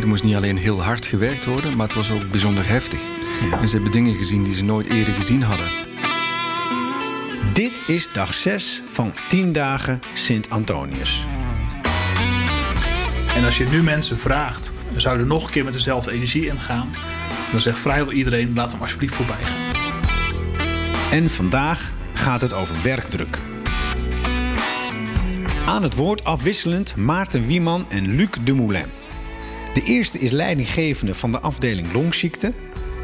er moest niet alleen heel hard gewerkt worden, maar het was ook bijzonder heftig. En ze hebben dingen gezien die ze nooit eerder gezien hadden. Dit is dag 6 van 10 dagen Sint Antonius. En als je nu mensen vraagt, zou je er nog een keer met dezelfde energie in gaan? Dan zegt vrijwel iedereen, laat hem alsjeblieft voorbij gaan. En vandaag gaat het over werkdruk. Aan het woord afwisselend Maarten Wieman en Luc Dumoulin. De eerste is leidinggevende van de afdeling longziekte...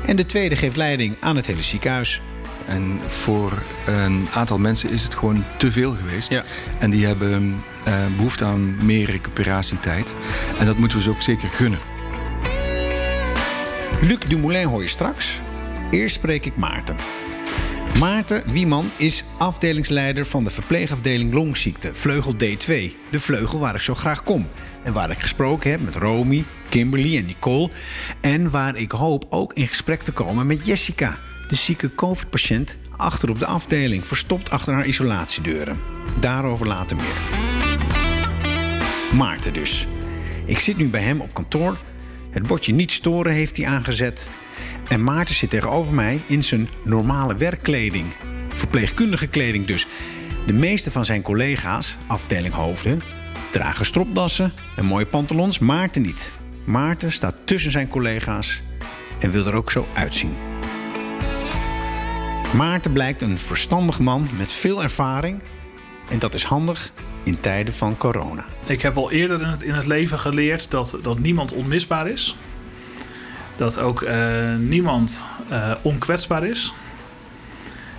en de tweede geeft leiding aan het hele ziekenhuis. En voor een aantal mensen is het gewoon te veel geweest. Ja. En die hebben eh, behoefte aan meer recuperatietijd. En dat moeten we ze ook zeker gunnen. Luc Dumoulin hoor je straks. Eerst spreek ik Maarten. Maarten Wieman is afdelingsleider van de verpleegafdeling longziekte, vleugel D2. De vleugel waar ik zo graag kom. En waar ik gesproken heb met Romy, Kimberly en Nicole. En waar ik hoop ook in gesprek te komen met Jessica, de zieke COVID-patiënt achter op de afdeling, verstopt achter haar isolatiedeuren. Daarover later meer. Maarten dus. Ik zit nu bij hem op kantoor. Het bordje niet storen heeft hij aangezet. En Maarten zit tegenover mij in zijn normale werkkleding. Verpleegkundige kleding dus. De meeste van zijn collega's, afdeling hoofden, dragen stropdassen en mooie pantalons. Maarten niet. Maarten staat tussen zijn collega's en wil er ook zo uitzien. Maarten blijkt een verstandig man met veel ervaring. En dat is handig in tijden van corona. Ik heb al eerder in het, in het leven geleerd dat, dat niemand onmisbaar is. Dat ook eh, niemand eh, onkwetsbaar is.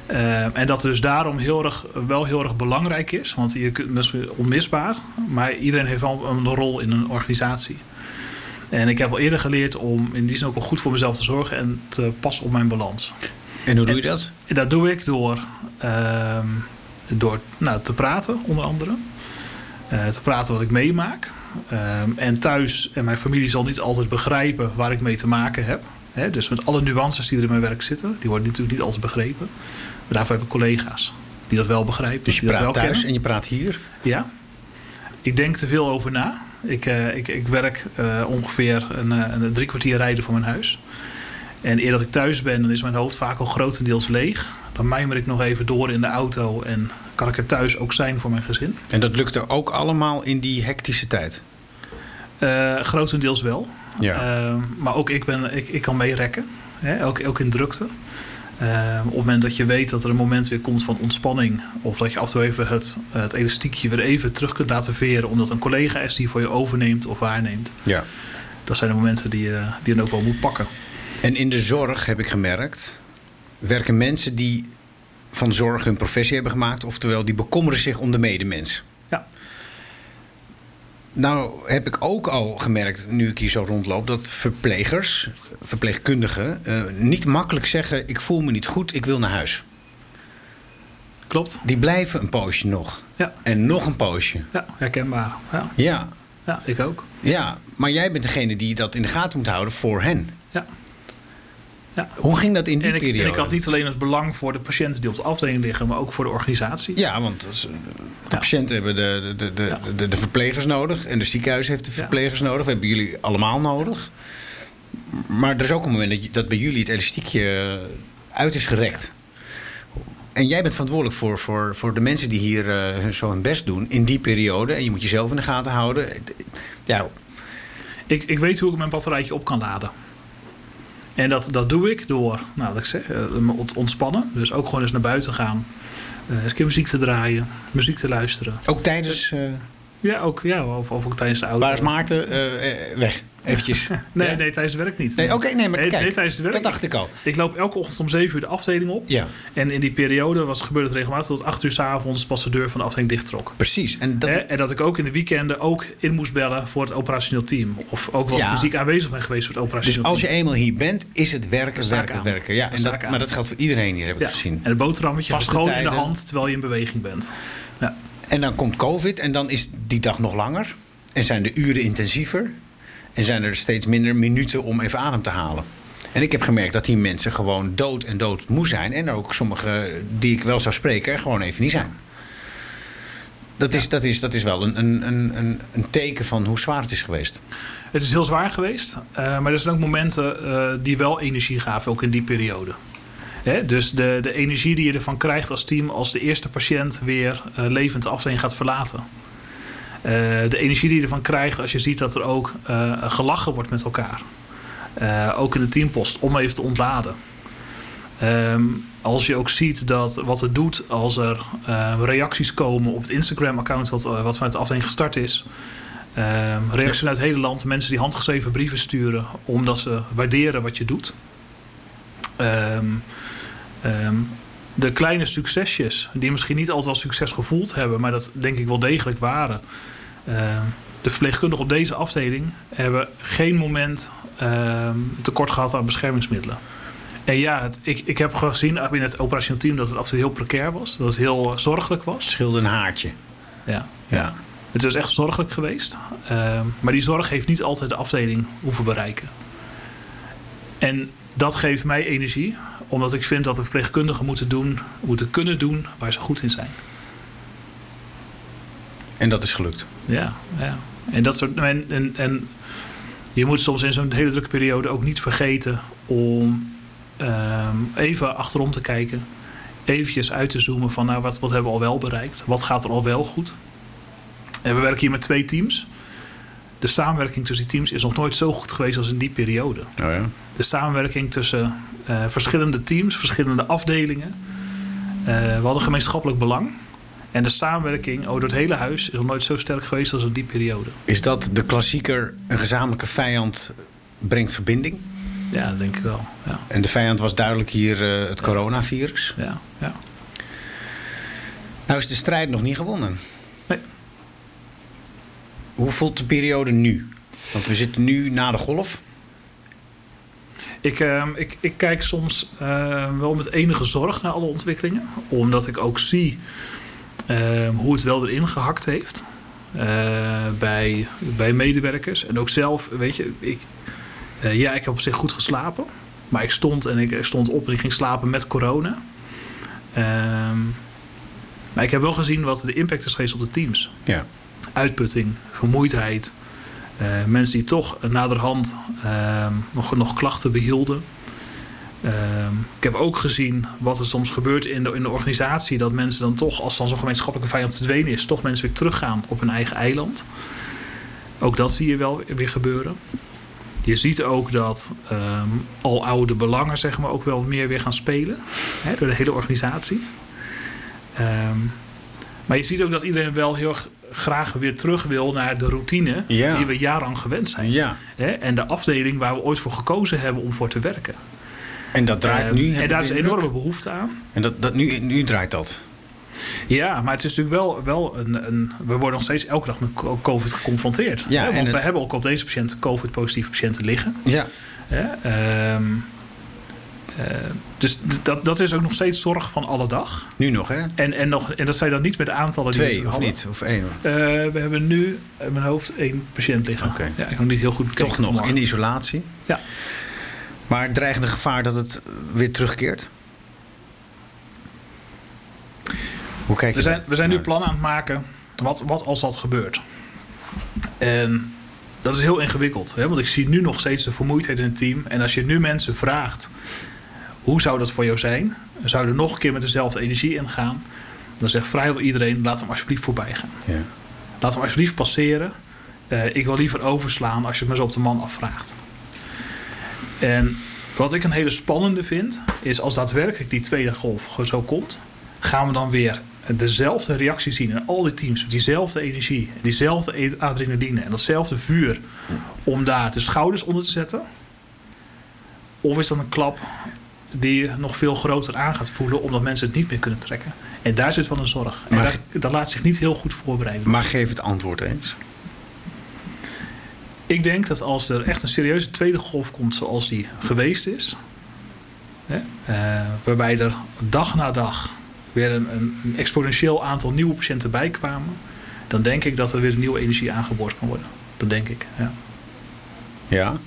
Eh, en dat het dus daarom heel erg, wel heel erg belangrijk is. Want je kunt dat is onmisbaar. Maar iedereen heeft wel een rol in een organisatie. En ik heb al eerder geleerd om in die zin ook wel goed voor mezelf te zorgen en te passen op mijn balans. En hoe doe je dat? En dat doe ik door, ehm, door nou, te praten, onder andere. Te praten wat ik meemaak. Ehm, en thuis, en mijn familie zal niet altijd begrijpen waar ik mee te maken heb. Dus met alle nuances die er in mijn werk zitten, die worden natuurlijk niet altijd begrepen. Maar daarvoor heb ik collega's die dat wel begrijpen. Dus je praat thuis kennen. en je praat hier? Ja. Ik denk te veel over na. Ik, eh, ik, ik werk eh, ongeveer een, eh, een drie kwartier rijden van mijn huis. En eer dat ik thuis ben, dan is mijn hoofd vaak al grotendeels leeg. Dan mijmer ik nog even door in de auto en kan ik er thuis ook zijn voor mijn gezin. En dat lukte ook allemaal in die hectische tijd? Eh, grotendeels wel. Ja. Eh, maar ook ik, ben, ik, ik kan meerekken. Ook, ook in drukte. Eh, op het moment dat je weet dat er een moment weer komt van ontspanning. Of dat je af en toe even het, het elastiekje weer even terug kunt laten veren. Omdat een collega is die voor je overneemt of waarneemt. Ja. Dat zijn de momenten die je, die je dan ook wel moet pakken. En in de zorg heb ik gemerkt, werken mensen die van zorg hun professie hebben gemaakt, oftewel die bekommeren zich om de medemens. Ja. Nou heb ik ook al gemerkt, nu ik hier zo rondloop, dat verplegers, verpleegkundigen, eh, niet makkelijk zeggen: Ik voel me niet goed, ik wil naar huis. Klopt. Die blijven een poosje nog. Ja. En nog een poosje. Ja, herkenbaar. Ja, Ja, ja ik ook. ja, maar jij bent degene die dat in de gaten moet houden voor hen. Ja. Hoe ging dat in die En ik, periode? en ik had niet alleen het belang voor de patiënten die op de afdeling liggen, maar ook voor de organisatie. Ja, want eh, de Ja. patiënten hebben de, de, de, Ja. de, de verplegers nodig. En de ziekenhuis heeft de verplegers nodig. We hebben jullie allemaal nodig. Maar er is ook een moment dat, je- dat bij jullie het elastiekje eh, uit is gerekt. En jij bent verantwoordelijk voor, voor, voor de mensen die hier eh, zo hun best doen in die periode. En je moet jezelf in de gaten houden. Ja, Ik, ik weet hoe ik mijn batterijtje op kan laden. En dat, dat doe ik door, nou, wat ik zeg, eh, me ont- ontspannen. Dus ook gewoon eens naar buiten gaan. eens een keer muziek te draaien, muziek te luisteren. ook tijdens... eh Ja, ook, ja of, of ook tijdens de auto. waar is Maarten? Weg. Eventjes. Nee, Ja? nee, tijdens het werk niet. Nee, oké, nee, maar nee, kijk, nee, tijdens het werk dat dacht ik al. Ik loop elke ochtend om 7 uur de afdeling op. Ja, En in die periode was, gebeurde het regelmatig tot 8 uur s'avonds pas de deur van de afdeling dichttrok. precies. En dat, en dat ik ook in de weekenden ook in moest bellen voor het operationeel team. Of ook Ja. muziek aanwezig ben geweest voor het Dus operationeel als je eenmaal hier bent, is het werken, werken, aan. werken. Ja, en dat, maar dat geldt voor iedereen hier, heb ik Ja. gezien. En het boterhammetje Vaste gewoon in de hand terwijl je in beweging bent. Ja. En dan komt COVID en dan is die dag nog langer. En zijn de uren intensiever. En zijn er steeds minder minuten om even adem te halen. En ik heb gemerkt dat die mensen gewoon dood en dood moe zijn. En ook sommige die ik wel zou spreken er gewoon even niet zijn. Dat is, dat is, dat is wel een, een, een, een teken van hoe zwaar het is geweest. Het is heel zwaar geweest. Uh, maar er zijn ook momenten uh, die wel energie gaven, ook in die periode. Hè? Dus de, de energie die je ervan krijgt als team als de eerste patiënt weer uh, levend afdeling gaat verlaten. De energie die je ervan krijgt als je ziet dat er ook gelachen wordt met elkaar. ook in de teampost, om even te ontladen. Um, als je ook ziet dat wat het doet als er uh, reacties komen op het Instagram-account wat, wat vanuit de afdeling gestart is. Uh, reacties vanuit het hele land, mensen die handgeschreven brieven sturen omdat ze waarderen wat je doet. De kleine succesjes, die misschien niet altijd al succes gevoeld hebben, maar dat denk ik wel degelijk waren. De verpleegkundigen op deze afdeling hebben geen moment tekort gehad aan beschermingsmiddelen. En ja, het, ik, ik heb gezien in het operationeel team dat het af en toe heel precair was. Dat het heel zorgelijk was. Het scheelde een haartje. Ja. ja. Het is echt zorgelijk geweest. Uh, maar die zorg heeft niet altijd de afdeling hoeven bereiken. En dat geeft mij energie. Omdat ik vind dat de verpleegkundigen moeten, doen, moeten kunnen doen waar ze goed in zijn. En dat is gelukt? Ja, ja. En, dat soort, en, en, en je moet soms in zo'n hele drukke periode ook niet vergeten om um, even achterom te kijken. Eventjes uit te zoomen van nou, wat, wat hebben we al wel bereikt? Wat gaat er al wel goed? En we werken hier met twee teams. De samenwerking tussen die teams is nog nooit zo goed geweest als in die periode. Oh ja. De samenwerking tussen uh, verschillende teams, verschillende afdelingen. Uh, we hadden gemeenschappelijk belang. En de samenwerking oh, door het hele huis is nog nooit zo sterk geweest als in die periode. Is dat de klassieker, een gezamenlijke vijand brengt verbinding? Ja, dat denk ik wel. Ja. En de vijand was duidelijk hier uh, het coronavirus. Ja, ja. Nou is de strijd nog niet gewonnen. Nee. Hoe voelt de periode nu? Want we zitten nu na de golf. Ik, uh, ik, ik kijk soms uh, wel met enige zorg naar alle ontwikkelingen. Omdat ik ook zie ehm, hoe het wel erin gehakt heeft. Uh, bij, bij medewerkers. En ook zelf, weet je, ik, uh, ja, ik heb op zich goed geslapen. Maar ik stond en ik stond op en ik ging slapen met corona. Um, maar ik heb wel gezien wat de impact is geweest op de teams. Ja. Uitputting, vermoeidheid. Uh, mensen die toch naderhand uh, nog, nog klachten behielden. Uh, ik heb ook gezien wat er soms gebeurt in de, in de organisatie. Dat mensen dan toch, als dan zo'n gemeenschappelijke vijand verdwenen is, toch mensen weer teruggaan op hun eigen eiland. Ook dat zie je wel weer gebeuren. Je ziet ook dat um, al oude belangen zeg maar, ook wel meer weer gaan spelen. Hè, door de hele organisatie. Um, maar je ziet ook dat iedereen wel heel graag weer terug wil naar de routine ja. die we jarenlang gewend zijn. Ja. Hè, en de afdeling waar we ooit voor gekozen hebben om voor te werken. En dat draait um, nu. En daar is een enorme behoefte aan. En dat, dat nu, nu draait dat. Ja, maar het is natuurlijk wel, wel een, een, We worden nog steeds elke dag met COVID geconfronteerd. Ja, hè? Want we hebben ook op deze patiënten COVID-positieve patiënten liggen. Ja. Hè? Um, uh, dus dat, dat is ook nog steeds zorg van alle dag. Nu nog, hè? En, en, nog, en dat zijn dan niet met de aantallen Twee, die we of hadden. niet? Of één? Uh, we hebben nu in mijn hoofd één patiënt liggen. Okay. Ja, ik nog niet heel goed bekeken. Toch nog in isolatie? Ja. Maar dreigende gevaar dat het weer terugkeert? Hoe kijk je we zijn, we zijn nu plannen aan het maken. Wat, wat als dat gebeurt? En dat is heel ingewikkeld. Hè? Want ik zie nu nog steeds de vermoeidheid in het team. En als je nu mensen vraagt... hoe zou dat voor jou zijn? Zou er nog een keer met dezelfde energie ingaan? Dan zegt vrijwel iedereen... laat hem alsjeblieft voorbij gaan. Ja. Laat hem alsjeblieft passeren. Uh, ik wil liever overslaan als je het me zo op de man afvraagt. En wat ik een hele spannende vind... is als daadwerkelijk die tweede golf zo komt... gaan we dan weer dezelfde reactie zien in al die teams. Diezelfde energie, diezelfde adrenaline en datzelfde vuur. Om daar de schouders onder te zetten. Of is dat een klap die je nog veel groter aan gaat voelen. Omdat mensen het niet meer kunnen trekken. En daar zit wel een zorg. En dat, dat laat zich niet heel goed voorbereiden. Maar geef het antwoord eens. Ik denk dat als er echt een serieuze tweede golf komt zoals die geweest is. Hè, uh, waarbij er dag na dag weer een, een, exponentieel aantal nieuwe patiënten bijkwamen, dan denk ik dat er weer nieuwe energie aangeboord kan worden. Dat denk ik, ja. Ja,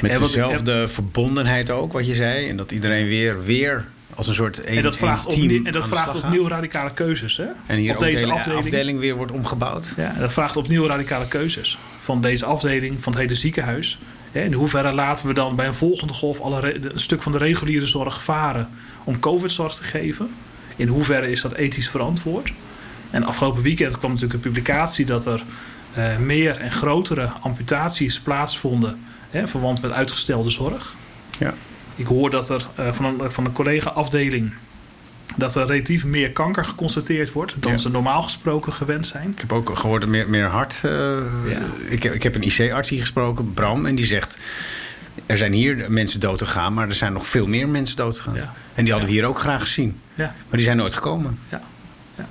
met dezelfde verbondenheid ook, wat je zei. En dat iedereen weer, weer Als een soort een, en dat vraagt, opnieuw, en dat vraagt opnieuw radicale keuzes. Hè? En hier op ook de deze afdeling. afdeling weer wordt omgebouwd. Ja, dat vraagt opnieuw radicale keuzes. Van deze afdeling, van het hele ziekenhuis. In hoeverre laten we dan bij een volgende golf alle een stuk van de reguliere zorg varen om COVID-zorg te geven? In hoeverre is dat ethisch verantwoord? En afgelopen weekend kwam natuurlijk een publicatie dat er eh, meer en grotere amputaties plaatsvonden. Hè, verwant met uitgestelde zorg. Ja. Ik hoor dat er eh, van een, van een collega-afdeling. Dat er relatief meer kanker geconstateerd wordt. dan Ja. ze normaal gesproken gewend zijn. Ik heb ook gehoord meer, meer hart. Ja. ik, heb, ik heb een IC-arts hier gesproken, Bram, en die zegt. Er zijn hier mensen dood gegaan, maar er zijn nog veel meer mensen dood gegaan. Ja. En die hadden we hier ook graag gezien. Maar die zijn nooit gekomen. Ja. Ja.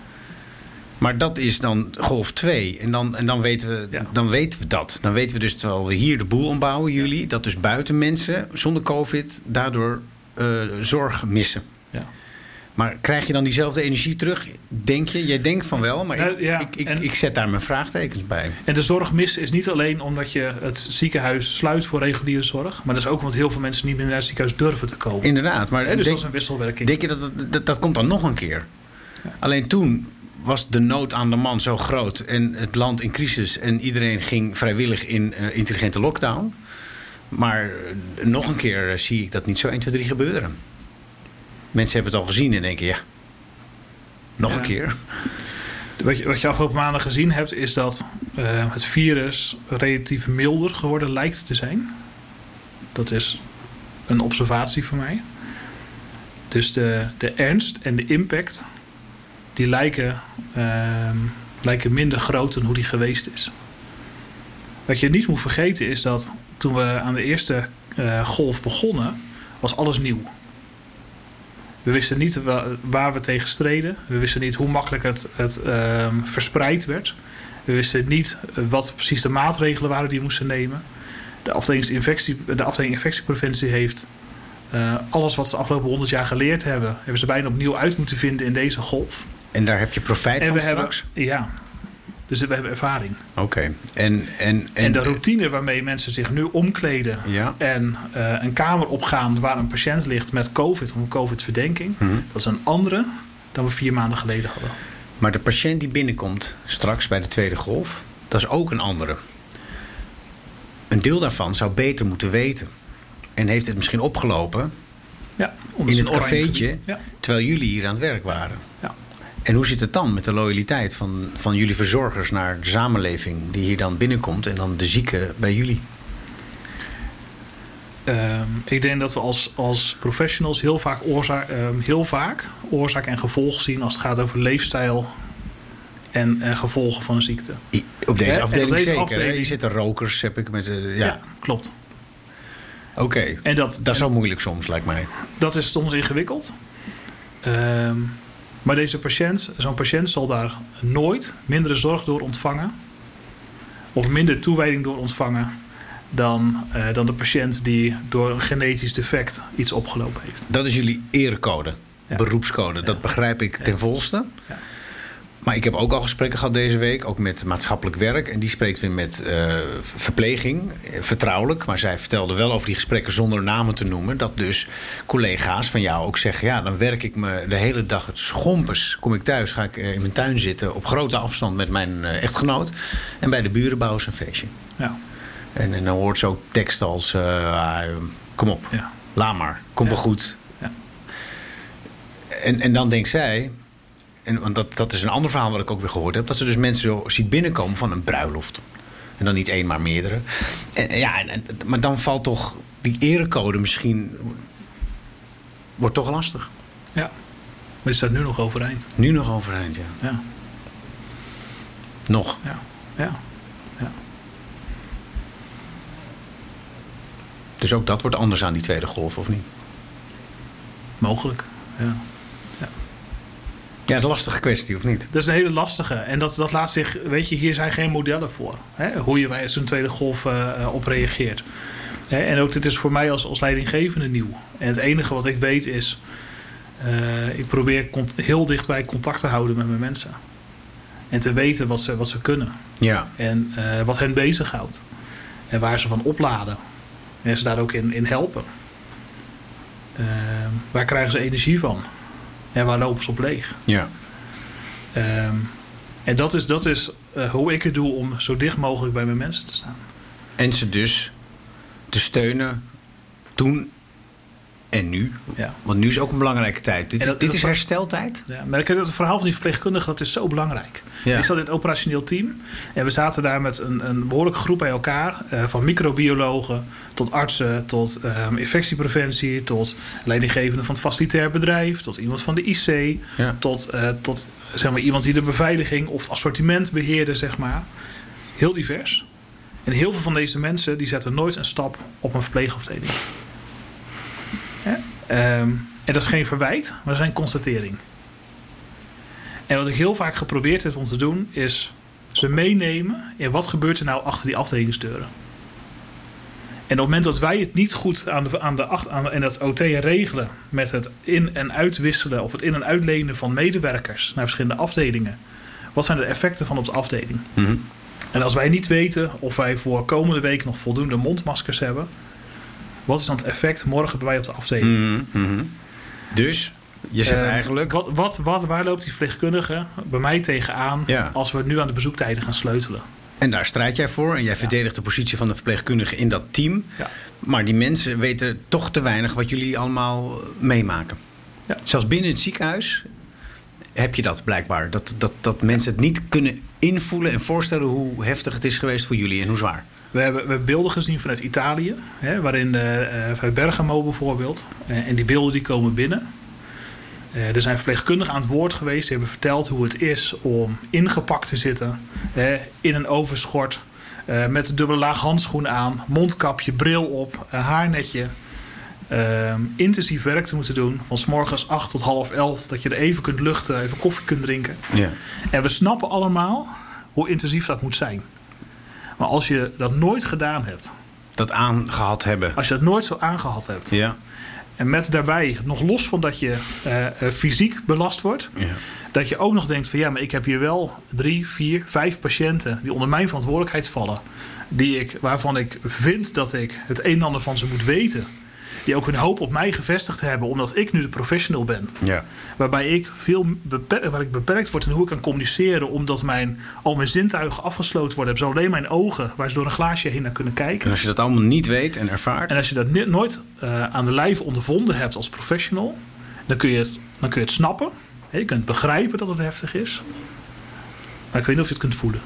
Maar dat is dan golf 2. En, dan, en dan, weten we, Ja. dan weten we dat. Dan weten we dus, terwijl we hier de boel ombouwen, jullie... dat dus buiten mensen zonder covid daardoor eh, zorg missen. Maar krijg je dan diezelfde energie terug? Denk je? Jij denkt van wel, maar ik, Nou, ja, ik, ik, en- ik zet daar mijn vraagtekens bij. En de zorg missen is niet alleen omdat je het ziekenhuis sluit voor reguliere zorg. Maar dat is ook omdat heel veel mensen niet meer naar het ziekenhuis durven te komen. Inderdaad, maar dus denk, dat is een wisselwerking. denk je dat, dat dat dat komt dan nog een keer? Alleen toen was de nood aan de man zo groot en het land in crisis en iedereen ging vrijwillig in eh, intelligente lockdown. Maar eh, nog een keer eh, zie ik dat niet zo 1, 2, 3 gebeuren. Mensen hebben het al gezien en denken, ja, nog Ja. een keer. Wat, je, wat je afgelopen maanden gezien hebt, is dat eh, het virus relatief milder geworden lijkt te zijn. Dat is een observatie van mij. Dus de, de ernst en de impact, die lijken, ehm, lijken minder groot dan hoe die geweest is. Wat je niet moet vergeten is dat toen we aan de eerste eh, golf begonnen, was alles nieuw. We wisten niet wa- waar we tegen streden. We wisten niet hoe makkelijk het, het ehm, verspreid werd. We wisten niet eh, wat precies de maatregelen waren die we moesten nemen. De afdeling, infectie, de afdeling infectiepreventie heeft eh, alles wat ze de afgelopen 100 jaar geleerd hebben, hebben ze bijna opnieuw uit moeten vinden in deze golf. En daar heb je profijt en van we hebben, straks? ja, dus we hebben ervaring. Oké. En, en, En, de routine waarmee mensen zich nu omkleden Ja. en eh, een kamer opgaan waar een patiënt ligt met COVID of een COVID-verdenking, Mhm. dat is een andere dan we vier maanden geleden hadden. Maar de patiënt die binnenkomt straks bij de tweede golf, dat is ook een andere. Een deel daarvan zou beter moeten weten. En heeft het misschien opgelopen Ja, in het cafeetje, Ja, terwijl jullie hier aan het werk waren. En hoe zit het dan met de loyaliteit van, van jullie verzorgers naar de samenleving die hier dan binnenkomt en dan de zieke bij jullie? Ehm, ik denk dat we als, als professionals heel vaak, oorzaak, ehm, heel vaak oorzaak en gevolg zien als het gaat over leefstijl en, en gevolgen van een ziekte. I- Op deze afdeling op deze zeker. hè? afdeling- Hier zitten rokers, heb ik met. eh, ja, klopt. oké. En dat, Dat is en wel moeilijk soms, lijkt mij. dat is soms ingewikkeld. Ehm, maar deze patiënt, zo'n patiënt zal daar nooit mindere zorg door ontvangen. Of minder toewijding door ontvangen. Dan, eh, dan de patiënt die door een genetisch defect iets opgelopen heeft. Dat is jullie erecode, Ja. beroepscode. Dat begrijp ik ten volste. Ja. Maar ik heb ook al gesprekken gehad deze week, ook met maatschappelijk werk. En die spreekt weer met eh, verpleging, eh, vertrouwelijk. Maar zij vertelde wel over die gesprekken zonder namen te noemen. Dat dus collega's van jou ook zeggen... ja, dan werk ik me de hele dag het schompers. Kom ik thuis, ga ik eh, in mijn tuin zitten... op grote afstand met mijn echtgenoot. En bij de buren bouwen ze een feestje. Ja, En, en dan hoort ze ook teksten als... ah, kom op, ja, laat maar, komt wel goed. ja. En, en dan denkt zij, en, want dat, dat is een ander verhaal wat ik ook weer gehoord heb, dat ze dus mensen zo ziet binnenkomen van een bruiloft. En dan niet één, maar meerdere. En, ja, en, en- maar dan valt toch die erecode misschien. wordt toch lastig. ja. Maar die staat nu nog overeind. Nu nog overeind, ja. Ja, Nog. ja, ja. ja. Dus ook dat wordt anders aan die tweede golf, of niet? Mogelijk. Ja. Ja, een lastige kwestie, of niet? Dat is een hele lastige. En dat, dat laat zich, weet je, hier zijn geen modellen voor. Hè? Hoe je bij zo'n tweede golf eh, eh, op reageert. Hè? En ook dit is voor mij als, als leidinggevende nieuw. En het enige wat ik weet is, eh, ik probeer heel dichtbij contact te houden met mijn mensen. En te weten wat ze, wat ze kunnen. Ja. En wat hen bezighoudt. En waar ze van opladen. En ze daar ook in, in helpen. Waar krijgen ze energie van? En waar lopen ze op leeg? Ja. Ehm, en dat is, dat is eh, hoe ik het doe om zo dicht mogelijk bij mijn mensen te staan. En ze dus te steunen toen en nu. Ja. Want nu is ook een belangrijke tijd. Dit, is, dit is hersteltijd. Ja, maar ik heb het verhaal van die verpleegkundige, dat is zo belangrijk. Ja. Ik zat in het operationeel team en we zaten daar met een, een behoorlijke groep bij elkaar. eh, van microbiologen tot artsen, tot ehm, infectiepreventie, tot leidinggevende van het facilitair bedrijf, tot iemand van de IC, Ja. tot, eh, tot zeg maar, iemand die de beveiliging of het assortiment beheerde, zeg maar. Heel divers. En heel veel van deze mensen die zetten nooit een stap op een verpleegafdeling. Ehm, en dat is geen verwijt, maar dat is een constatering. En wat ik heel vaak geprobeerd heb om te doen, is ze meenemen in wat gebeurt er nou achter die afdelingsdeuren. En op het moment dat wij het niet goed aan de, aan de, acht- aan de, en dat OT regelen met het in- en uitwisselen of het in- en uitlenen van medewerkers naar verschillende afdelingen, wat zijn de effecten van op de afdeling? Mhm. En als wij niet weten of wij voor komende week nog voldoende mondmaskers hebben, wat is dan het effect morgen bij wij op de afdeling? Mhm, mhm. Dus, je zegt Eh, eigenlijk... Wat, wat, wat, waar loopt die verpleegkundige bij mij tegenaan Ja. als we nu aan de bezoektijden gaan sleutelen? En daar strijd jij voor. En jij verdedigt de positie van de verpleegkundige in dat team. Ja. Maar die mensen weten toch te weinig wat jullie allemaal meemaken. Ja. Zelfs binnen het ziekenhuis heb je dat blijkbaar. Dat, dat, dat mensen het niet kunnen invoelen en voorstellen hoe heftig het is geweest voor jullie en hoe zwaar. We hebben, we hebben beelden gezien vanuit Italië, hè, waarin eh, eh, vanuit Bergamo bijvoorbeeld. Eh, en die beelden die komen binnen. Eh, er zijn verpleegkundigen aan het woord geweest. Die hebben verteld hoe het is om ingepakt te zitten in een overschort. eh, met een dubbele laag handschoen aan, mondkapje, bril op, haarnetje. ehm, intensief werk te moeten doen. Van s morgens 8 tot half 11. Dat je er even kunt luchten, even koffie kunt drinken. En we snappen allemaal hoe intensief dat moet zijn. Maar als je dat nooit gedaan hebt, Dat aangehad hebben. als je dat nooit zo aangehad hebt, Ja. En met daarbij, nog los van dat je eh, eh, fysiek belast wordt, ja. dat je ook nog denkt van ja, maar ik heb hier wel drie, vier, vijf patiënten die onder mijn verantwoordelijkheid vallen, die ik, waarvan ik vind dat ik het een en ander van ze moet weten. Die ook hun hoop op mij gevestigd hebben, omdat ik nu de professional ben. ja. Waarbij ik veel beperkt, waar ik beperkt word in hoe ik kan communiceren, omdat mijn, al mijn zintuigen afgesloten worden. Heb zo alleen mijn ogen waar ze door een glaasje heen naar kunnen En kijken. als je dat allemaal niet weet en ervaart. En als je dat nooit eh, aan de lijf ondervonden hebt als professional, dan kun je het, dan kun je het snappen. Je kunt begrijpen dat het heftig is. Maar ik weet niet of je het kunt voelen.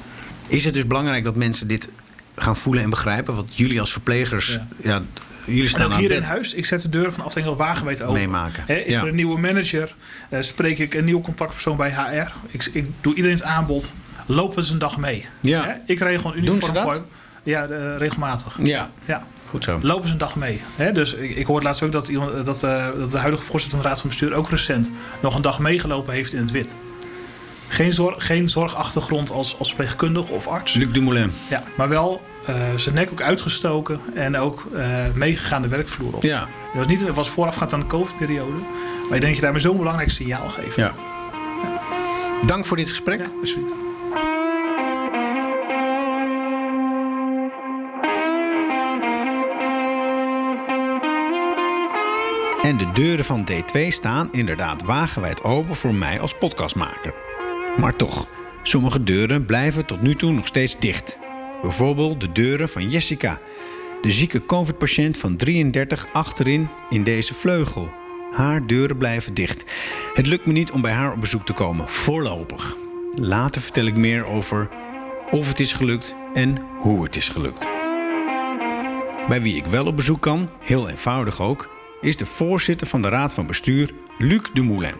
Is het dus belangrijk dat mensen dit gaan voelen en begrijpen? Want jullie als verplegers, ja. Ja. Jullie staan ook hier het in huis, ik zet de deuren van de afdeling al wagenwijd open. meemaken. Is Ja. er een nieuwe manager? eh, spreek ik een nieuwe contactpersoon bij HR? Ik, ik doe iedereen het aanbod. Lopen ze een dag mee. Ja. Ik regel een Doen uniform ze dat? voor- Ja, eh, regelmatig. Ja, Ja. goed zo. Lopen ze een dag mee. Dus ik, ik hoorde laatst ook dat, iemand, dat, eh, dat de huidige voorzitter van de Raad van Bestuur ook recent nog een dag meegelopen heeft in het wit. Geen, zorg, geen zorgachtergrond als, als verpleegkundige of arts. Luc Dumoulin. Ja, maar wel zijn nek ook uitgestoken en ook eh, meegegaan de werkvloer op. Ja. Dat was, niet, was voorafgaand aan de COVID-periode. Maar ik denk dat je daarmee zo'n belangrijk signaal geeft. ja. Dank voor dit gesprek. Ja, alsjeblieft. En de deuren van D2 staan inderdaad wagenwijd open voor mij als podcastmaker. Maar toch, sommige deuren blijven tot nu toe nog steeds dicht. Bijvoorbeeld de deuren van Jessica, de zieke COVID-patiënt van 33 achterin in deze vleugel. Haar deuren blijven dicht. Het lukt me niet om bij haar op bezoek te komen, voorlopig. Later vertel ik meer over of het is gelukt en hoe het is gelukt. Bij wie ik wel op bezoek kan, heel eenvoudig ook, is de voorzitter van de Raad van Bestuur, Luc Dumoulin.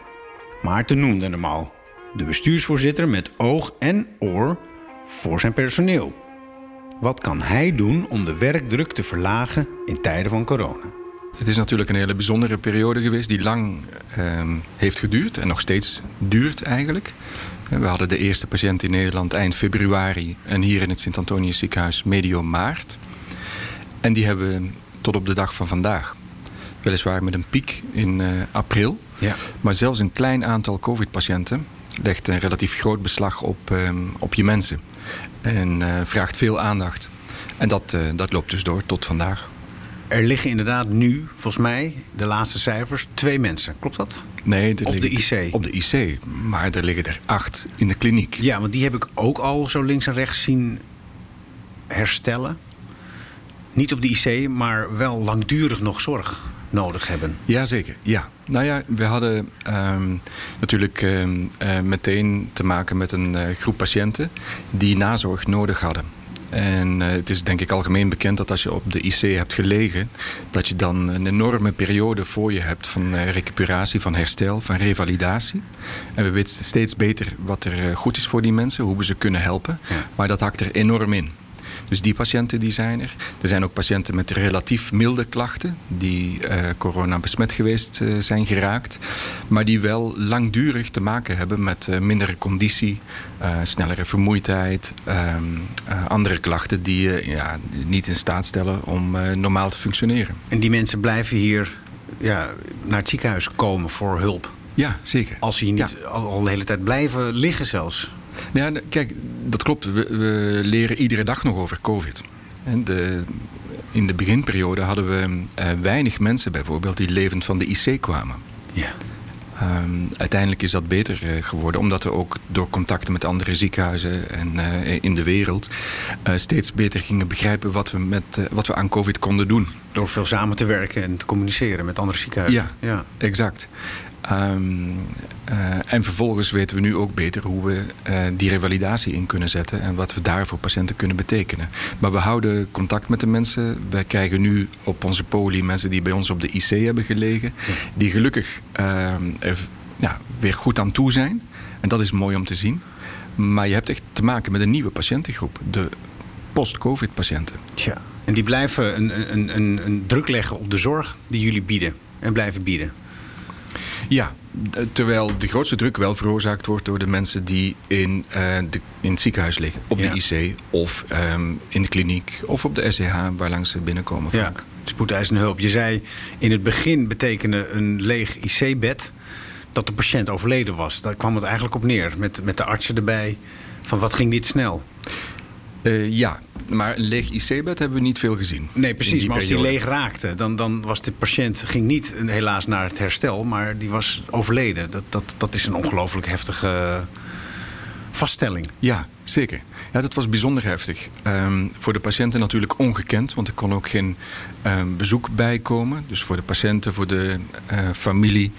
Maarten noemde hem al. De bestuursvoorzitter met oog en oor voor zijn personeel. Wat kan hij doen om de werkdruk te verlagen in tijden van corona? Het is natuurlijk een hele bijzondere periode geweest die lang ehm, heeft geduurd en nog steeds duurt eigenlijk. We hadden de eerste patiënt in Nederland eind februari en hier in het Sint-Antonius ziekenhuis medio maart. En die hebben we tot op de dag van vandaag. Weliswaar met een piek in eh, april. Ja. Maar zelfs een klein aantal COVID-patiënten legt een relatief groot beslag op, ehm, op je mensen. En eh, vraagt veel aandacht. En dat, eh, dat loopt dus door tot vandaag. er liggen inderdaad nu, volgens mij, de laatste cijfers, twee mensen. Klopt dat? Nee, Op de IC. Op de IC. Maar er liggen er acht in de kliniek. Ja, want die heb ik ook al zo links en rechts zien herstellen. Niet op de IC, maar wel langdurig nog zorg nodig hebben. Jazeker, ja. Nou ja, we hadden ehm, natuurlijk ehm, eh, meteen te maken met een eh, groep patiënten die nazorg nodig hadden. En eh, het is denk ik algemeen bekend dat als je op de IC hebt gelegen, dat je dan een enorme periode voor je hebt van recuperatie, van herstel, van revalidatie. En we weten steeds beter wat er goed is voor die mensen, hoe we ze kunnen helpen. Ja. Maar dat hakt er enorm in. Dus die patiënten die zijn er. Er zijn ook patiënten met relatief milde klachten die eh, corona besmet geweest eh, zijn geraakt. Maar die wel langdurig te maken hebben met eh, mindere conditie, snellere vermoeidheid, ehm, eh, andere klachten die je ja, niet in staat stellen om normaal te functioneren. En die mensen blijven hier ja, naar het ziekenhuis komen voor hulp. Ja, zeker. Als ze hier niet al, al de hele tijd blijven liggen zelfs. Ja, d- kijk, dat klopt. We, we leren iedere dag nog over COVID. En de, in de beginperiode hadden we eh, weinig mensen bijvoorbeeld die levend van de IC kwamen. Ja. Ehm, uiteindelijk is dat beter eh, geworden, omdat we ook door contacten met andere ziekenhuizen en eh, in de wereld steeds beter gingen begrijpen wat we, met, wat we aan COVID konden doen. Door veel samen te werken en te communiceren met andere ziekenhuizen. Ja. Exact. Ehm, eh, en vervolgens weten we nu ook beter hoe we eh, die revalidatie in kunnen zetten en wat we daar voor patiënten kunnen betekenen. Maar we houden contact met de mensen. Wij krijgen nu op onze poli mensen die bij ons op de IC hebben gelegen, die gelukkig ehm, er ja, weer goed aan toe zijn. En dat is mooi om te zien. Maar je hebt echt te maken met een nieuwe patiëntengroep, de post-COVID-patiënten. Tja. En die blijven een, een, een, een druk leggen op de zorg die jullie bieden en blijven bieden. Ja, terwijl de grootste druk wel veroorzaakt wordt door de mensen die in, eh, de, in het ziekenhuis liggen. Op Ja. de IC of ehm, in de kliniek of op de SCH waar langs ze binnenkomen Ja, vaak. spoedeisende hulp. Je zei in het begin betekende een leeg IC-bed dat de patiënt overleden was. Daar kwam het eigenlijk op neer, met, met de artsen erbij. Van wat ging dit snel? Eh, ja, maar een leeg IC-bed hebben we niet veel gezien. Nee, precies. Maar als die leeg raakte, dan, dan was de patiënt ging niet helaas naar het herstel, maar die was overleden. Dat, dat, dat is een ongelooflijk heftige vaststelling. Ja, zeker. Ja, dat was bijzonder heftig. Ehm, voor de patiënten natuurlijk ongekend, want er kon ook geen ehm, bezoek bijkomen. Dus voor de patiënten, voor de eh, familie,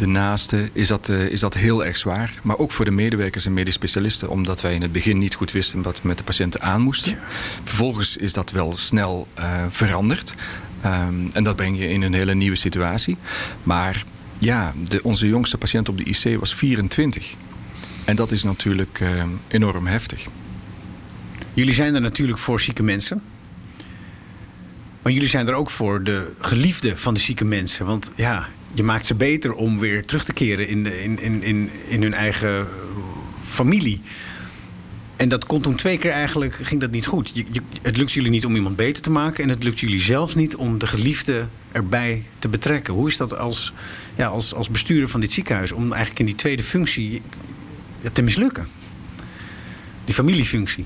de naasten is dat, eh, is dat heel erg zwaar. Maar ook voor de medewerkers en medisch specialisten, omdat wij in het begin niet goed wisten wat we met de patiënten aan moesten. Vervolgens is dat wel snel eh, veranderd. Ehm, en dat breng je in een hele nieuwe situatie. Maar ja, de, onze jongste patiënt op de IC was 24. En dat is natuurlijk eh, enorm heftig. Jullie zijn er natuurlijk voor zieke mensen. Maar jullie zijn er ook voor de geliefden van de zieke mensen. Want ja, je maakt ze beter om weer terug te keren in, in, in, in, in hun eigen familie. En dat kon toen twee keer eigenlijk, ging dat niet goed. Je, het lukt jullie niet om iemand beter te maken. En het lukt jullie zelfs niet om de geliefde erbij te betrekken. Hoe is dat als, ja, als, als bestuurder van dit ziekenhuis... om eigenlijk in die tweede functie te, te mislukken? Die familiefunctie.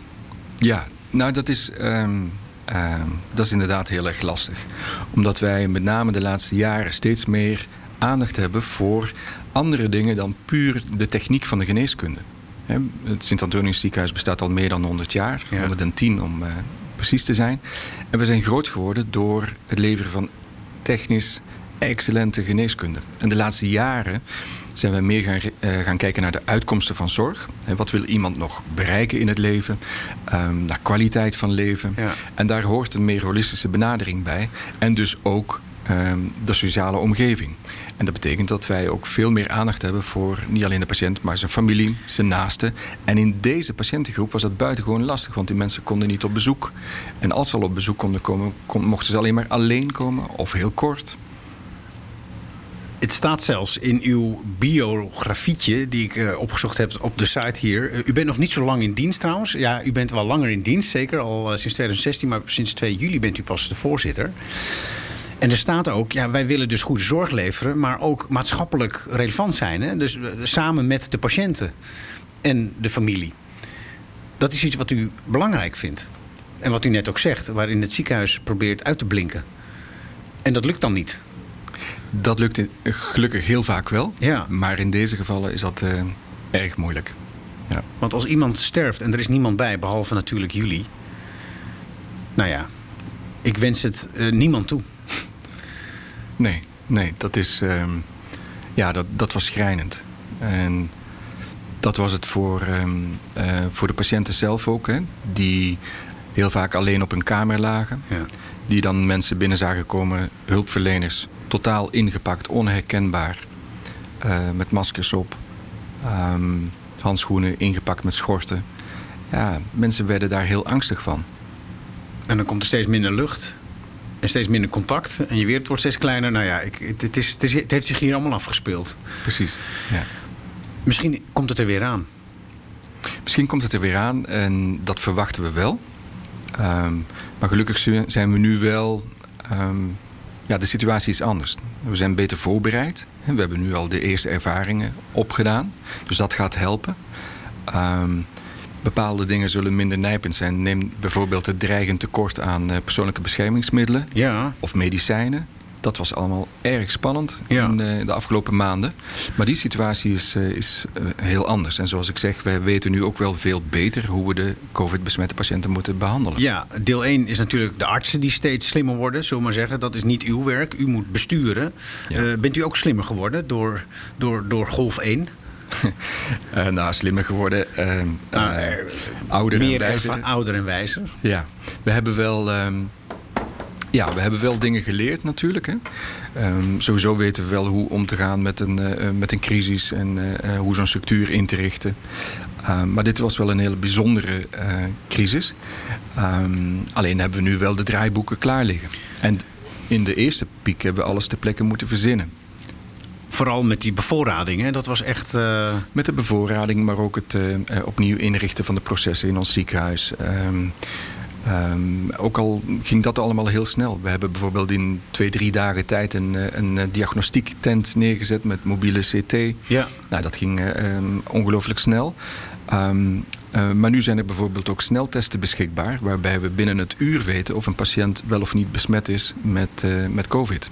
Ja, nou dat is, ehm, ehm, dat is inderdaad heel erg lastig. Omdat wij met name de laatste jaren steeds meer aandacht hebben voor andere dingen dan puur de techniek van de geneeskunde. Hè, Het Sint-Antonius ziekenhuis bestaat al meer dan 100 jaar, Ja. 110 om eh, precies te zijn. En we zijn groot geworden door het leveren van technisch excellente geneeskunde. En de laatste jaren zijn we meer gaan, eh, gaan kijken naar de uitkomsten van zorg. Hè, wat wil iemand nog bereiken in het leven? Ehm, naar kwaliteit van leven. Ja. En daar hoort een meer holistische benadering bij. En dus ook ehm, de sociale omgeving. En dat betekent dat wij ook veel meer aandacht hebben voor niet alleen de patiënt, maar zijn familie, zijn naasten. En in deze patiëntengroep was dat buitengewoon lastig, want die mensen konden niet op bezoek. En als ze al op bezoek konden komen, kon- mochten ze alleen maar alleen komen of heel kort. Het staat zelfs in uw biografietje, die ik eh, opgezocht heb op de site hier. Eh, u bent nog niet zo lang in dienst trouwens. Ja, u bent wel langer in dienst, zeker al eh, sinds 2016, maar sinds 2 juli bent u pas de voorzitter. En er staat ook, ja, wij willen dus goede zorg leveren, maar ook maatschappelijk relevant zijn. Hè? Dus samen met de patiënten en de familie. Dat is iets wat u belangrijk vindt. En wat u net ook zegt, waarin het ziekenhuis probeert uit te blinken. En dat lukt dan niet. Dat lukt in- gelukkig heel vaak wel. Ja. Maar in deze gevallen is dat eh, erg moeilijk. Ja. Want als iemand sterft en er is niemand bij, behalve natuurlijk jullie. Nou ja, ik wens het eh, niemand toe. Nee, nee, dat is. ehm, ja, dat, dat was schrijnend. En dat was het voor, ehm, eh, voor de patiënten zelf ook, hè, die heel vaak alleen op een kamer lagen. Ja. Die dan mensen binnen zagen komen, hulpverleners, totaal ingepakt, onherkenbaar, eh, met maskers op, ehm, handschoenen ingepakt met schorten. Ja, mensen werden daar heel angstig van. En dan komt er steeds minder lucht. En steeds minder contact. En je wereld wordt steeds kleiner. Nou ja, ik, het, het is, het, is, het heeft zich hier allemaal afgespeeld. Precies. Ja. Misschien komt het er weer aan. Misschien komt het er weer aan en dat verwachten we wel. Ehm, maar gelukkig zi- zijn we nu wel. ehm, ja, de situatie is anders. We zijn beter voorbereid. We hebben nu al de eerste ervaringen opgedaan. Dus dat gaat helpen. Ehm, bepaalde dingen zullen minder nijpend zijn. Neem bijvoorbeeld het dreigend tekort aan eh, persoonlijke beschermingsmiddelen Ja. of medicijnen. Dat was allemaal erg spannend Ja. in de, de afgelopen maanden. Maar die situatie is, eh, is eh, heel anders. En zoals ik zeg, wij weten nu ook wel veel beter hoe we de COVID-besmette patiënten moeten behandelen. Ja, deel 1 is natuurlijk de artsen die steeds slimmer worden, zullen we maar zeggen. Dat is niet uw werk. U moet besturen. Ja. Eh, bent u ook slimmer geworden door, door, door golf 1? Eh, nou, slimmer geworden, eh, eh, eh, ouder Meer en wijzer. ouder en wijzer. Ja, we hebben wel, ehm, ja, we hebben wel dingen geleerd natuurlijk. Hè. Ehm, sowieso weten we wel hoe om te gaan met een, eh, met een crisis en eh, hoe zo'n structuur in te richten. Ehm, maar dit was wel een hele bijzondere eh, crisis. Ehm, alleen hebben we nu wel de draaiboeken klaar liggen. En in de eerste piek hebben we alles ter plekke moeten verzinnen. Vooral met die bevoorrading. Hè? Dat was echt... Met de bevoorrading, maar ook het opnieuw inrichten van de processen in ons ziekenhuis. Ehm, ook al ging dat allemaal heel snel. We hebben bijvoorbeeld in twee, drie dagen tijd een, eh, een eh, diagnostiektent neergezet met mobiele CT. ja. Nou, dat ging ehm, ongelooflijk snel. Ehm, eh, maar nu zijn er bijvoorbeeld ook sneltesten beschikbaar, waarbij we binnen het uur weten of een patiënt wel of niet besmet is met, eh, met COVID.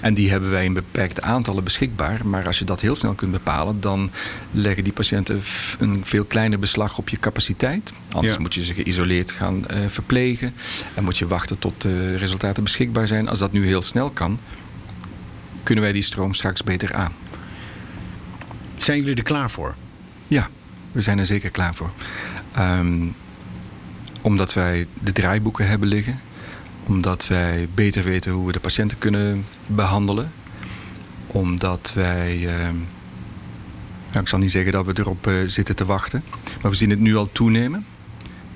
En die hebben wij in beperkte aantallen beschikbaar. Maar als je dat heel snel kunt bepalen, dan leggen die patiënten een veel kleiner beslag op je capaciteit. Anders Ja. moet je ze geïsoleerd gaan eh, verplegen en moet je wachten tot de resultaten beschikbaar zijn. Als dat nu heel snel kan, kunnen wij die stroom straks beter aan. Zijn jullie er klaar voor? Ja, we zijn er zeker klaar voor. Ehm, omdat wij de draaiboeken hebben liggen. Omdat wij beter weten hoe we de patiënten kunnen behandelen. Omdat wij. ehm, nou, ik zal niet zeggen dat we erop eh, zitten te wachten. Maar we zien het nu al toenemen.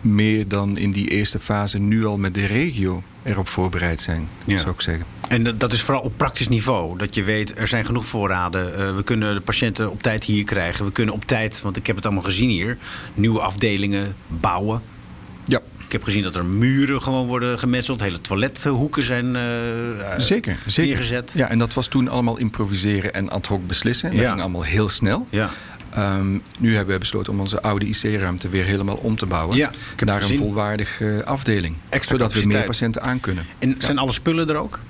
Meer dan in die eerste fase nu al met de regio erop voorbereid zijn, Ja. zou ik zeggen. En dat- is vooral op praktisch niveau. Dat je weet, er zijn genoeg voorraden. Eh, we kunnen de patiënten op tijd hier krijgen. We kunnen op tijd, want ik heb het allemaal gezien hier, nieuwe afdelingen bouwen. Ja, Ik heb gezien dat er muren gewoon worden gemetseld. Hele toilethoeken zijn eh, zeker. zeker. neergezet. Ja, en dat was toen allemaal improviseren en ad hoc beslissen. Dat Ja. ging allemaal heel snel. Ja. Ehm, nu hebben we besloten om onze oude IC-ruimte weer helemaal om te bouwen. Ja, naar een volwaardige afdeling. Extra zodat we meer patiënten aan kunnen. En zijn alle spullen er ook?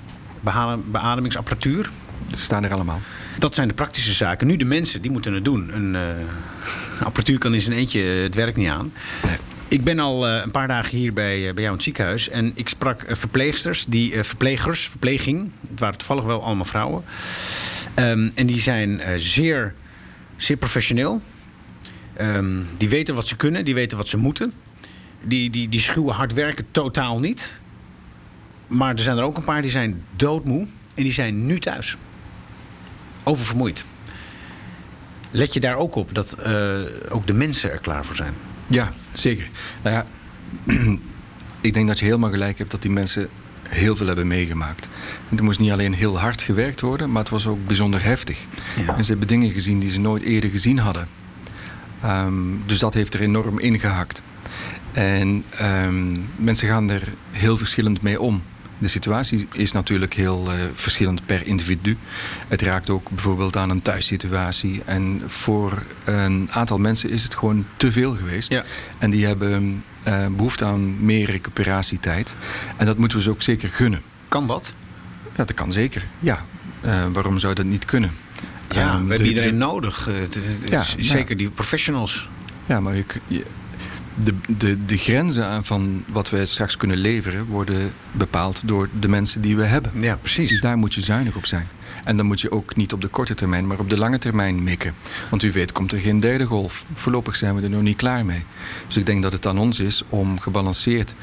Beademingsapparatuur? Dat staan er allemaal. Dat zijn de praktische zaken. Nu de mensen, die moeten het doen. Een eh, apparatuur kan in zijn eentje eh, het werk niet aan. Nee. Ik ben al eh, een paar dagen hier bij, bij jou in het ziekenhuis. En ik sprak verpleegsters, die, verplegers, verpleging. Het waren toevallig wel allemaal vrouwen. Ehm, en die zijn zeer, zeer professioneel. Ehm, die weten wat ze kunnen, die weten wat ze moeten. Die, die, die schuwen hard werken totaal niet. Maar er zijn er ook een paar die zijn doodmoe. En die zijn nu thuis. Oververmoeid. Let je daar ook op dat eh, ook de mensen er klaar voor zijn? Ja, zeker. Nou ja, ik denk dat je helemaal gelijk hebt dat die mensen heel veel hebben meegemaakt. En er moest niet alleen heel hard gewerkt worden, maar het was ook bijzonder heftig. Ja. En ze hebben dingen gezien die ze nooit eerder gezien hadden. Ehm, dus dat heeft er enorm ingehakt. En ehm, mensen gaan er heel verschillend mee om. De situatie is natuurlijk heel eh, verschillend per individu. Het raakt ook bijvoorbeeld aan een thuissituatie. En voor een aantal mensen is het gewoon te veel geweest. Ja. En die hebben eh, behoefte aan meer recuperatietijd. En dat moeten we ze ook zeker gunnen. Kan dat? Ja, dat kan zeker. Ja. Uh, waarom zou dat niet kunnen? Ja, uh, we hebben iedereen nodig. Ja, zeker die professionals. Ja, maar je, je, de, de, de grenzen van wat wij straks kunnen leveren worden bepaald door de mensen die we hebben. Ja, precies. Dus daar moet je zuinig op zijn. En dan moet je ook niet op de korte termijn, maar op de lange termijn mikken. Want u weet, komt er geen derde golf. Voorlopig zijn we er nog niet klaar mee. Dus ik denk dat het aan ons is om gebalanceerd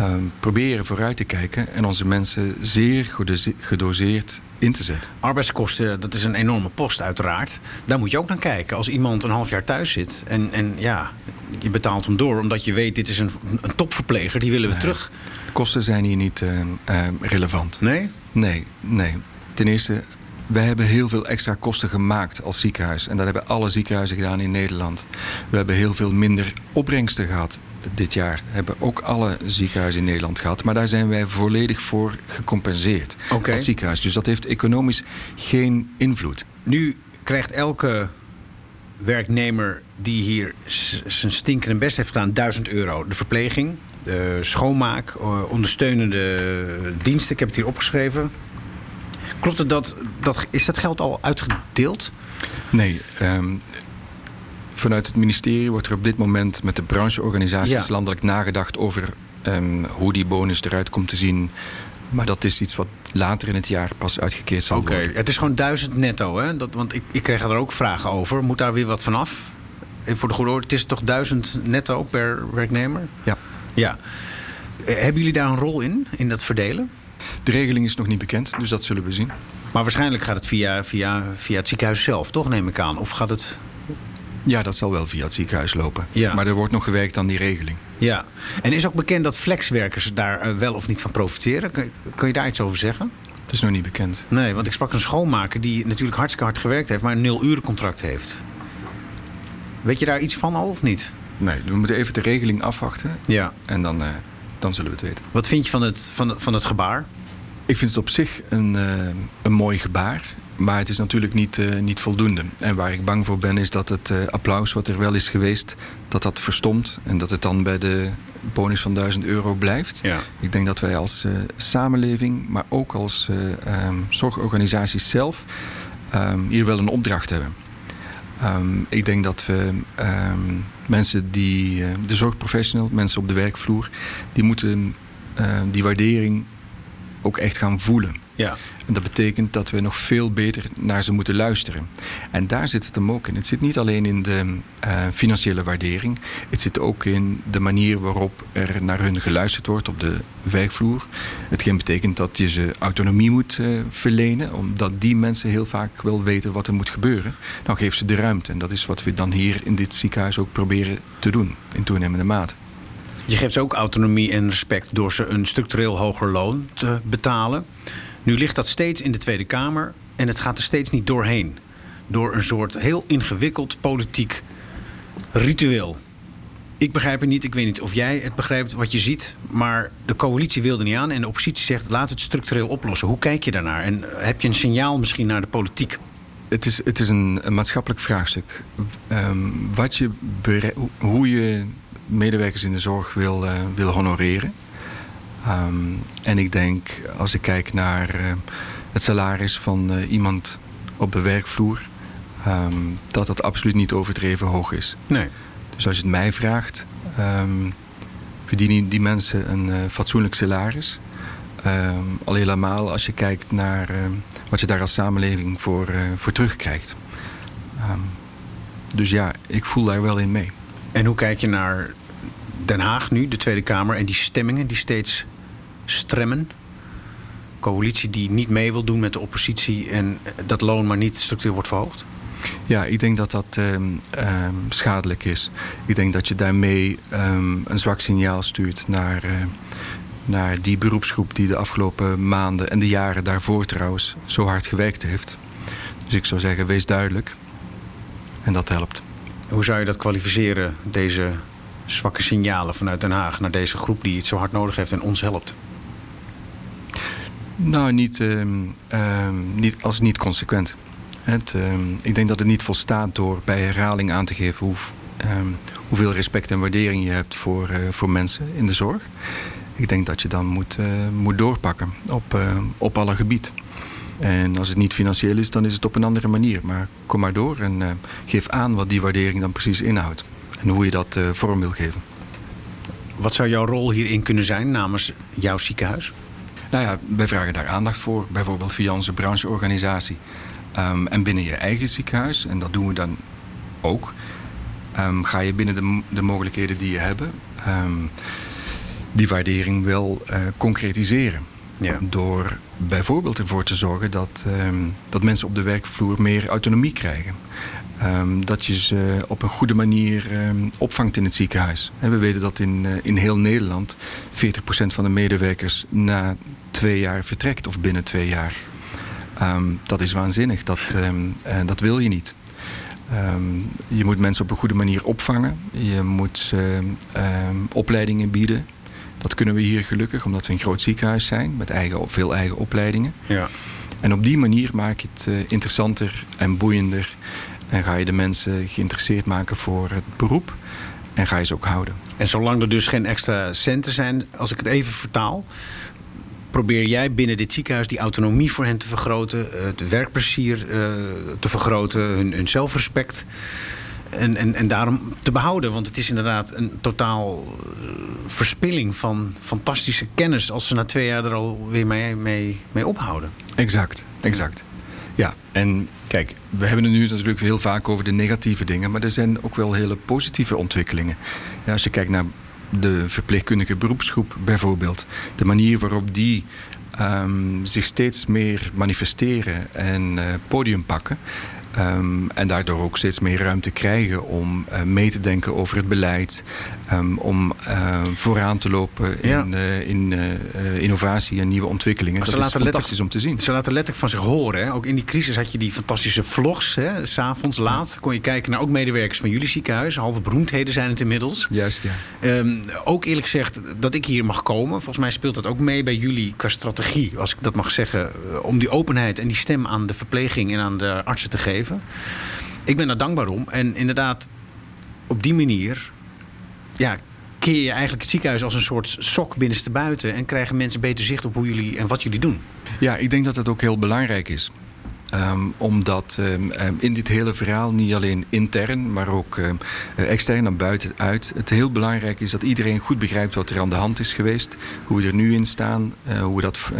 uh, proberen vooruit te kijken en onze mensen zeer gedoseerd in te zetten. Arbeidskosten, dat is een enorme post uiteraard. Daar moet je ook naar kijken. Als iemand een half jaar thuis zit en, en ja, je betaalt hem door omdat je weet dit is een, een topverpleger, die willen we terug. De kosten zijn hier niet uh, uh, relevant. Nee? Nee, nee. Ten eerste, wij hebben heel veel extra kosten gemaakt als ziekenhuis. En dat hebben alle ziekenhuizen gedaan in Nederland. We hebben heel veel minder opbrengsten gehad dit jaar. Hebben ook alle ziekenhuizen in Nederland gehad. Maar daar zijn wij volledig voor gecompenseerd okay. als ziekenhuis. Dus dat heeft economisch geen invloed. Nu krijgt elke werknemer die hier zijn stinkende best heeft gedaan 1000 euro. De verpleging, de schoonmaak, eh, ondersteunende diensten. Ik heb het hier opgeschreven. Klopt het dat, dat is dat geld al uitgedeeld? Nee, um, vanuit het ministerie wordt er op dit moment met de brancheorganisaties ja. landelijk nagedacht over um, hoe die bonus eruit komt te zien. Maar dat is iets wat later in het jaar pas uitgekeerd zal okay. worden. Oké, het is gewoon duizend netto, hè? Dat, want ik, ik kreeg er ook vragen over. Moet daar weer wat vanaf? Voor de goede orde, het is toch duizend netto per werknemer? Ja. Ja. Hebben jullie daar een rol in, in dat verdelen? De regeling is nog niet bekend, dus dat zullen we zien. Maar waarschijnlijk gaat het via, via, via het ziekenhuis zelf, toch, neem ik aan? Of gaat het... Ja, dat zal wel via het ziekenhuis lopen. Ja. Maar er wordt nog gewerkt aan die regeling. Ja. En is ook bekend dat flexwerkers daar wel of niet van profiteren? Kun je daar iets over zeggen? Dat is nog niet bekend. Nee, want ik sprak een schoonmaker die natuurlijk hartstikke hard gewerkt heeft... maar een nul-urencontract heeft. Weet je daar iets van al of niet? Nee, we moeten even de regeling afwachten. Ja. En dan, uh, dan zullen we het weten. Wat vind je van het, van, van het gebaar? Ik vind het op zich een, uh, een mooi gebaar. Maar het is natuurlijk niet, uh, niet voldoende. En waar ik bang voor ben is dat het uh, applaus wat er wel is geweest... dat dat verstomt en dat het dan bij de bonus van 1000 euro blijft. Ja. Ik denk dat wij als uh, samenleving, maar ook als um, zorgorganisaties zelf... Um, hier wel een opdracht hebben. Um, ik denk dat we mensen die... de zorgprofessional, mensen op de werkvloer... die moeten die waardering ook echt gaan voelen. Ja. En dat betekent dat we nog veel beter naar ze moeten luisteren. En daar zit het hem ook in. Het zit niet alleen in de uh, financiële waardering. Het zit ook in de manier waarop er naar hun geluisterd wordt op de werkvloer. Hetgeen betekent dat je ze autonomie moet uh, verlenen. Omdat die mensen heel vaak wel weten wat er moet gebeuren. Dan geef ze de ruimte. En dat is wat we dan hier in dit ziekenhuis ook proberen te doen. In toenemende mate. Je geeft ze ook autonomie en respect door ze een structureel hoger loon te betalen. Nu ligt dat steeds in de Tweede Kamer en het gaat er steeds niet doorheen. Door een soort heel ingewikkeld politiek ritueel. Ik begrijp het niet, ik weet niet of jij het begrijpt wat je ziet. Maar de coalitie wilde niet aan en de oppositie zegt we het structureel oplossen. Hoe kijk je daarnaar? En heb je een signaal misschien naar de politiek? Het is, het is een, een maatschappelijk vraagstuk. Um, wat je hoe je medewerkers in de zorg wil, uh, wil honoreren. Um, en ik denk, als ik kijk naar uh, het salaris van uh, iemand op de werkvloer, um, dat dat absoluut niet overdreven hoog is. Nee. Dus als je het mij vraagt, um, verdienen die mensen een uh, fatsoenlijk salaris. al helemaal als je kijkt naar wat je daar als samenleving voor, voor terugkrijgt. dus ja, ik voel daar wel in mee. En hoe kijk je naar Den Haag nu, de Tweede Kamer, en die stemmingen die steeds stremmen? Coalitie die niet mee wil doen met de oppositie en dat loon maar niet structureel wordt verhoogd? Ja, ik denk dat dat um, um, schadelijk is. Ik denk dat je daarmee um, een zwak signaal stuurt naar, uh, naar die beroepsgroep die de afgelopen maanden en de jaren daarvoor trouwens zo hard gewerkt heeft. Dus ik zou zeggen, wees duidelijk. En dat helpt. Hoe zou je dat kwalificeren, deze zwakke signalen vanuit Den Haag naar deze groep die het zo hard nodig heeft en ons helpt? Nou, niet, uh, uh, niet als niet consequent. Het, uh, ik denk dat het niet volstaat door bij herhaling aan te geven hoe, hoeveel respect en waardering je hebt voor, voor mensen in de zorg. ik denk dat je dan moet, moet doorpakken op, op alle gebied. En als het niet financieel is, dan is het op een andere manier. Maar kom maar door en geef aan wat die waardering dan precies inhoudt. En hoe je dat vorm wil geven. Wat zou jouw rol hierin kunnen zijn namens jouw ziekenhuis? Nou ja, wij vragen daar aandacht voor, bijvoorbeeld via onze brancheorganisatie. Um, en binnen je eigen ziekenhuis, en dat doen we dan ook, um, ga je binnen de, de, mogelijkheden die je hebben, um, die waardering wel uh, concretiseren. Ja. Door bijvoorbeeld ervoor te zorgen dat, dat mensen op de werkvloer meer autonomie krijgen. Um, dat je ze op een goede manier um, opvangt in het ziekenhuis. En we weten dat in, uh, in heel Nederland 40% van de medewerkers na twee jaar vertrekt of binnen twee jaar. Dat is waanzinnig. Dat, uh, dat wil je niet. je moet mensen op een goede manier opvangen. Je moet ze opleidingen bieden. Dat kunnen we hier gelukkig, omdat we een groot ziekenhuis zijn met eigen, veel eigen opleidingen. Ja. En op die manier maak je het uh, interessanter en boeiender en ga je de mensen geïnteresseerd maken voor het beroep. En ga je ze ook houden. En zolang er dus geen extra centen zijn, als ik het even vertaal. Probeer jij binnen dit ziekenhuis die autonomie voor hen te vergroten, het werkplezier uh, te vergroten, hun, hun zelfrespect. En, en, en daarom te behouden. Want het is inderdaad een totaal uh, verspilling van fantastische kennis als ze na twee jaar er alweer mee, mee, mee ophouden. Exact, exact. Ja, en kijk, we hebben het nu natuurlijk heel vaak over de negatieve dingen, maar er zijn ook wel hele positieve ontwikkelingen. Ja, als je kijkt naar de verpleegkundige beroepsgroep bijvoorbeeld, de manier waarop die um, zich steeds meer manifesteren en uh, podium pakken. Um, en daardoor ook steeds meer ruimte krijgen om uh, mee te denken over het beleid. Um, om uh, vooraan te lopen in, ja. uh, in innovatie en nieuwe ontwikkelingen. Maar dat is fantastisch om te zien. Ze laten letterlijk van zich horen. Hè? Ook in die crisis had je die fantastische vlogs. S'avonds laat kon je kijken naar ook medewerkers van jullie ziekenhuis. Halve beroemdheden zijn het inmiddels. Juist, ja. Um, ook eerlijk gezegd dat ik hier mag komen. Volgens mij speelt dat ook mee bij jullie qua strategie. Als ik dat mag zeggen. Om die openheid en die stem aan de verpleging en aan de artsen te geven. Ik ben daar dankbaar om. En inderdaad, op die manier ja, keer je eigenlijk het ziekenhuis als een soort sok binnenste buiten. En krijgen mensen beter zicht op hoe jullie en wat jullie doen. Ja, ik denk dat dat ook heel belangrijk is. Um, omdat um, in dit hele verhaal, niet alleen intern, maar ook um, extern naar buiten uit, het heel belangrijk is dat iedereen goed begrijpt wat er aan de hand is geweest. Hoe we er nu in staan, uh, hoe we dat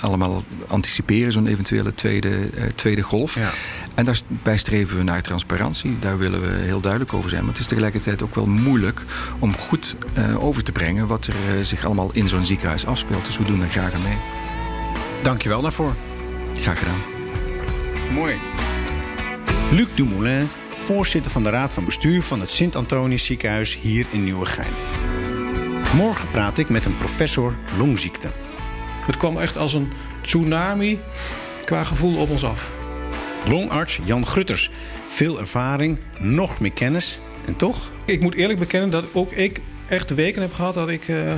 allemaal anticiperen, zo'n eventuele tweede, uh, tweede golf. Ja. En daarbij streven we naar transparantie. Daar willen we heel duidelijk over zijn. Maar het is tegelijkertijd ook wel moeilijk om goed uh, over te brengen wat er zich allemaal in zo'n ziekenhuis afspeelt. Dus we doen er graag aan mee. Dankjewel daarvoor. Graag gedaan. Mooi. Luc Dumoulin, voorzitter van de Raad van Bestuur van het Sint-Antonius ziekenhuis hier in Nieuwegein. Morgen praat ik met een professor longziekte. Het kwam echt als een tsunami qua gevoel op ons af. Longarts Jan Grutters. Veel ervaring, nog meer kennis en toch? Ik moet eerlijk bekennen dat ook ik echt weken heb gehad dat ik uh,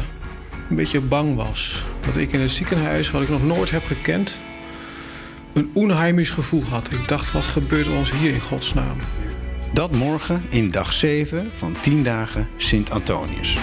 een beetje bang was. Dat ik in een ziekenhuis wat ik nog nooit heb gekend een onheimisch gevoel had. Ik dacht, wat gebeurt er ons hier in godsnaam? Dat morgen in dag 7 van 10 dagen Sint Antonius.